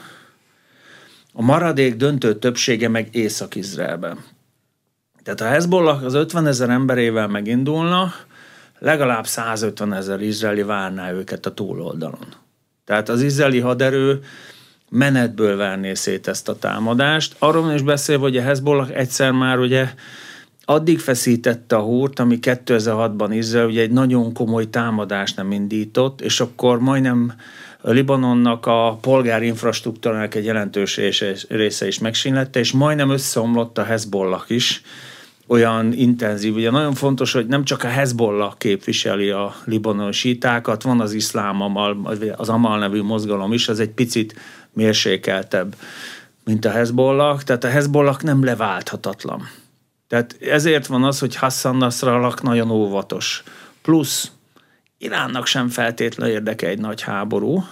a maradék döntő többsége meg Észak-Izraelben. Tehát a Hezbollah az 50 ezer emberével megindulna, legalább 150 ezer izraeli várná őket a túloldalon. Tehát az izraeli haderő menetből verné szét ezt a támadást. Arról is beszélve, hogy a Hezbollah egyszer már ugye addig feszítette a húrt, ami 2006-ban Izrael ugye egy nagyon komoly támadást nem indított, és akkor majdnem Libanonnak a polgári infrastruktúrának egy jelentős része is megsínlette, és majdnem összeomlott a Hezbollah is, olyan intenzív. Ugye nagyon fontos, hogy nem csak a Hezbollah képviseli a libanoni sítákat, van az iszlám amal, az Amal nevű mozgalom is, az egy picit mérsékeltebb, mint a Hezbollah, tehát a Hezbollah nem leválthatatlan. Tehát ezért van az, hogy Hassan Nasrallah nagyon óvatos. Plusz Iránnak sem feltétlenül érdeke egy nagy háború,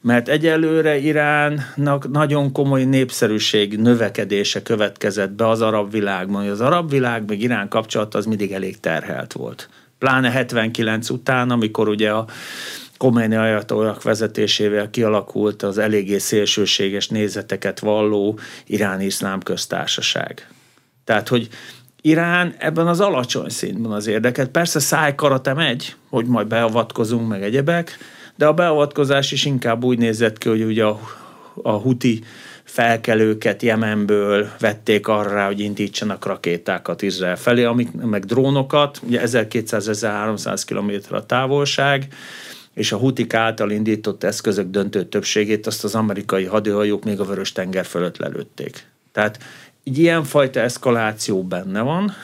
mert egyelőre Iránnak nagyon komoly népszerűség növekedése következett be az arab világban. Az arab világ meg Irán kapcsolata az mindig elég terhelt volt. Pláne 79 után, amikor ugye a Khomeini ajatollak vezetésével kialakult az eléggé szélsőséges nézeteket valló iráni iszlám köztársaság. Tehát, hogy Irán ebben az alacsony szintben az érdeket. Persze szájkarate megy, hogy majd beavatkozunk, meg egyebek, de a beavatkozás is inkább úgy nézett ki, hogy ugye a, a huti felkelőket Jemenből vették arra, hogy indítsanak rakétákat Izrael felé, amik, meg drónokat, ugye 1200-1300 km a távolság, és a hutik által indított eszközök döntő többségét azt az amerikai hadihajók még a Vörös tenger fölött lelőtték. Tehát egy ilyenfajta eszkaláció benne van,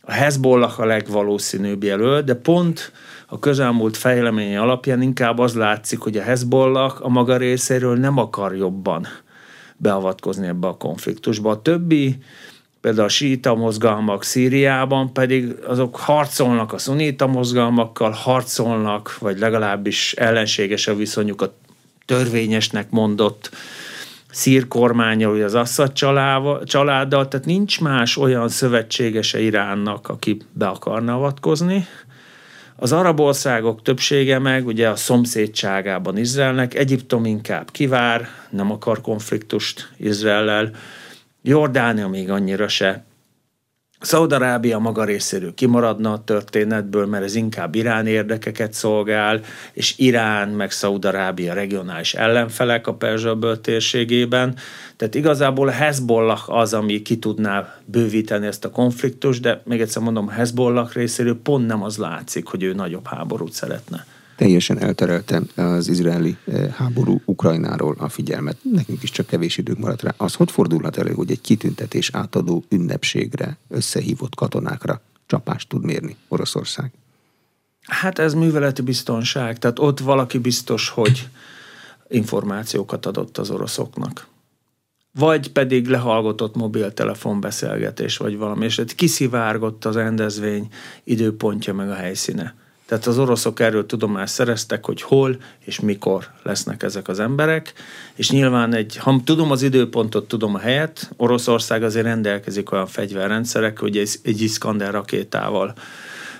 a Hezbollah a legvalószínűbb jelölt, de pont a közelmúlt fejleménye alapján inkább az látszik, hogy a Hezbollah a maga részéről nem akar jobban beavatkozni ebbe a konfliktusba. A többi, például a síta mozgalmak Szíriában pedig azok harcolnak a szunita mozgalmakkal, harcolnak, vagy legalábbis ellenséges a viszonyuk a törvényesnek mondott szír kormánya, vagy az Assad családdal, tehát nincs más olyan szövetségese Iránnak, aki be akarna avatkozni. Az arab országok többsége meg ugye a szomszédságában Izraelnek, Egyiptom inkább kivár, nem akar konfliktust Izraellel, Jordánia még annyira se, Szaudarábia maga részéről kimaradna a történetből, mert ez inkább Irán érdekeket szolgál, és Irán meg Szaudarábia regionális ellenfelek a Perzsa térségében. Tehát igazából Hezbollah az, ami ki tudná bővíteni ezt a konfliktust, de még egyszer mondom, Hezbollah részéről pont nem az látszik, hogy ő nagyobb háborút szeretne teljesen elterelte az izraeli eh, háború Ukrajnáról a figyelmet. Nekünk is csak kevés időnk maradt rá. Az hogy fordulhat elő, hogy egy kitüntetés átadó ünnepségre, összehívott katonákra csapást tud mérni Oroszország? Hát ez műveleti biztonság. Tehát ott valaki biztos, hogy információkat adott az oroszoknak. Vagy pedig lehallgatott mobiltelefon beszélgetés, vagy valami, és kiszivárgott az rendezvény időpontja meg a helyszíne tehát az oroszok erről tudomást szereztek, hogy hol és mikor lesznek ezek az emberek, és nyilván egy, ha tudom az időpontot, tudom a helyet, Oroszország azért rendelkezik olyan fegyverrendszerek, hogy egy, egy Iskander rakétával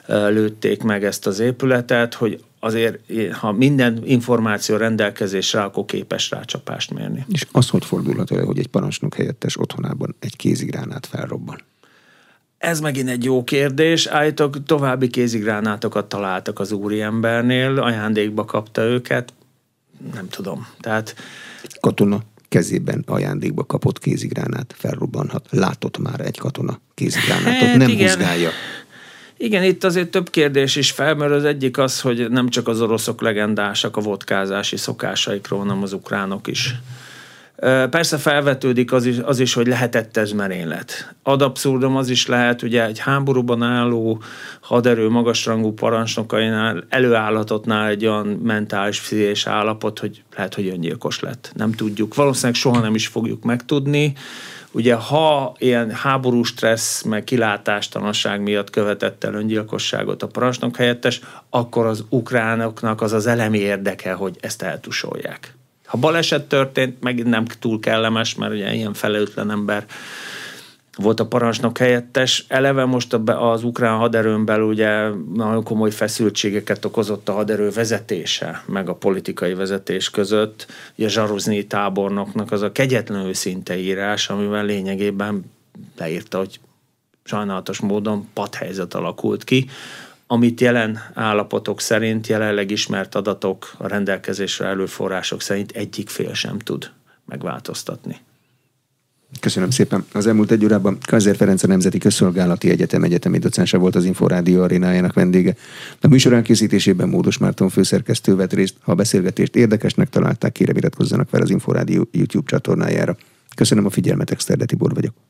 lőtték meg ezt az épületet, hogy azért, ha minden információ rendelkezésre, akkor képes rá csapást mérni. És az hogy fordulhat elő, hogy egy parancsnok helyettes otthonában egy kézigránát felrobban? Ez megint egy jó kérdés. Állítok, további kézigránátokat találtak az úriembernél, ajándékba kapta őket. Nem tudom. Tehát... Katona kezében ajándékba kapott kézigránát felrobbanhat. Látott már egy katona kézigránátot, hát, nem igen. húzgálja. Igen, itt azért több kérdés is felmerül. Az egyik az, hogy nem csak az oroszok legendásak a vodkázási szokásaikról, hanem az ukránok is. Persze felvetődik az is, az is, hogy lehetett ez merénylet. Ad abszurdum az is lehet, ugye egy háborúban álló haderő magasrangú parancsnokainál előállhatotnál egy olyan mentális fiziés állapot, hogy lehet, hogy öngyilkos lett. Nem tudjuk. Valószínűleg soha nem is fogjuk megtudni. Ugye ha ilyen háború stressz, meg kilátástalanság miatt követett el öngyilkosságot a parancsnok helyettes, akkor az ukránoknak az az elemi érdeke, hogy ezt eltusolják. Ha baleset történt, megint nem túl kellemes, mert ugye ilyen felelőtlen ember volt a parancsnok helyettes. Eleve most az ukrán haderőn belül ugye nagyon komoly feszültségeket okozott a haderő vezetése, meg a politikai vezetés között. Ugye Zsarozni tábornoknak az a kegyetlen őszinte írás, amivel lényegében leírta, hogy sajnálatos módon padhelyzet alakult ki, amit jelen állapotok szerint, jelenleg ismert adatok, a rendelkezésre előforrások szerint egyik fél sem tud megváltoztatni. Köszönöm szépen. Az elmúlt egy órában Kaiser Ferenc a Nemzeti Közszolgálati Egyetem egyetemi docense volt az Inforádió arénájának vendége. A műsor elkészítésében Módos Márton főszerkesztő vett részt. Ha a beszélgetést érdekesnek találták, kérem iratkozzanak fel az Inforádió YouTube csatornájára. Köszönöm a figyelmet, Exterde Tibor vagyok.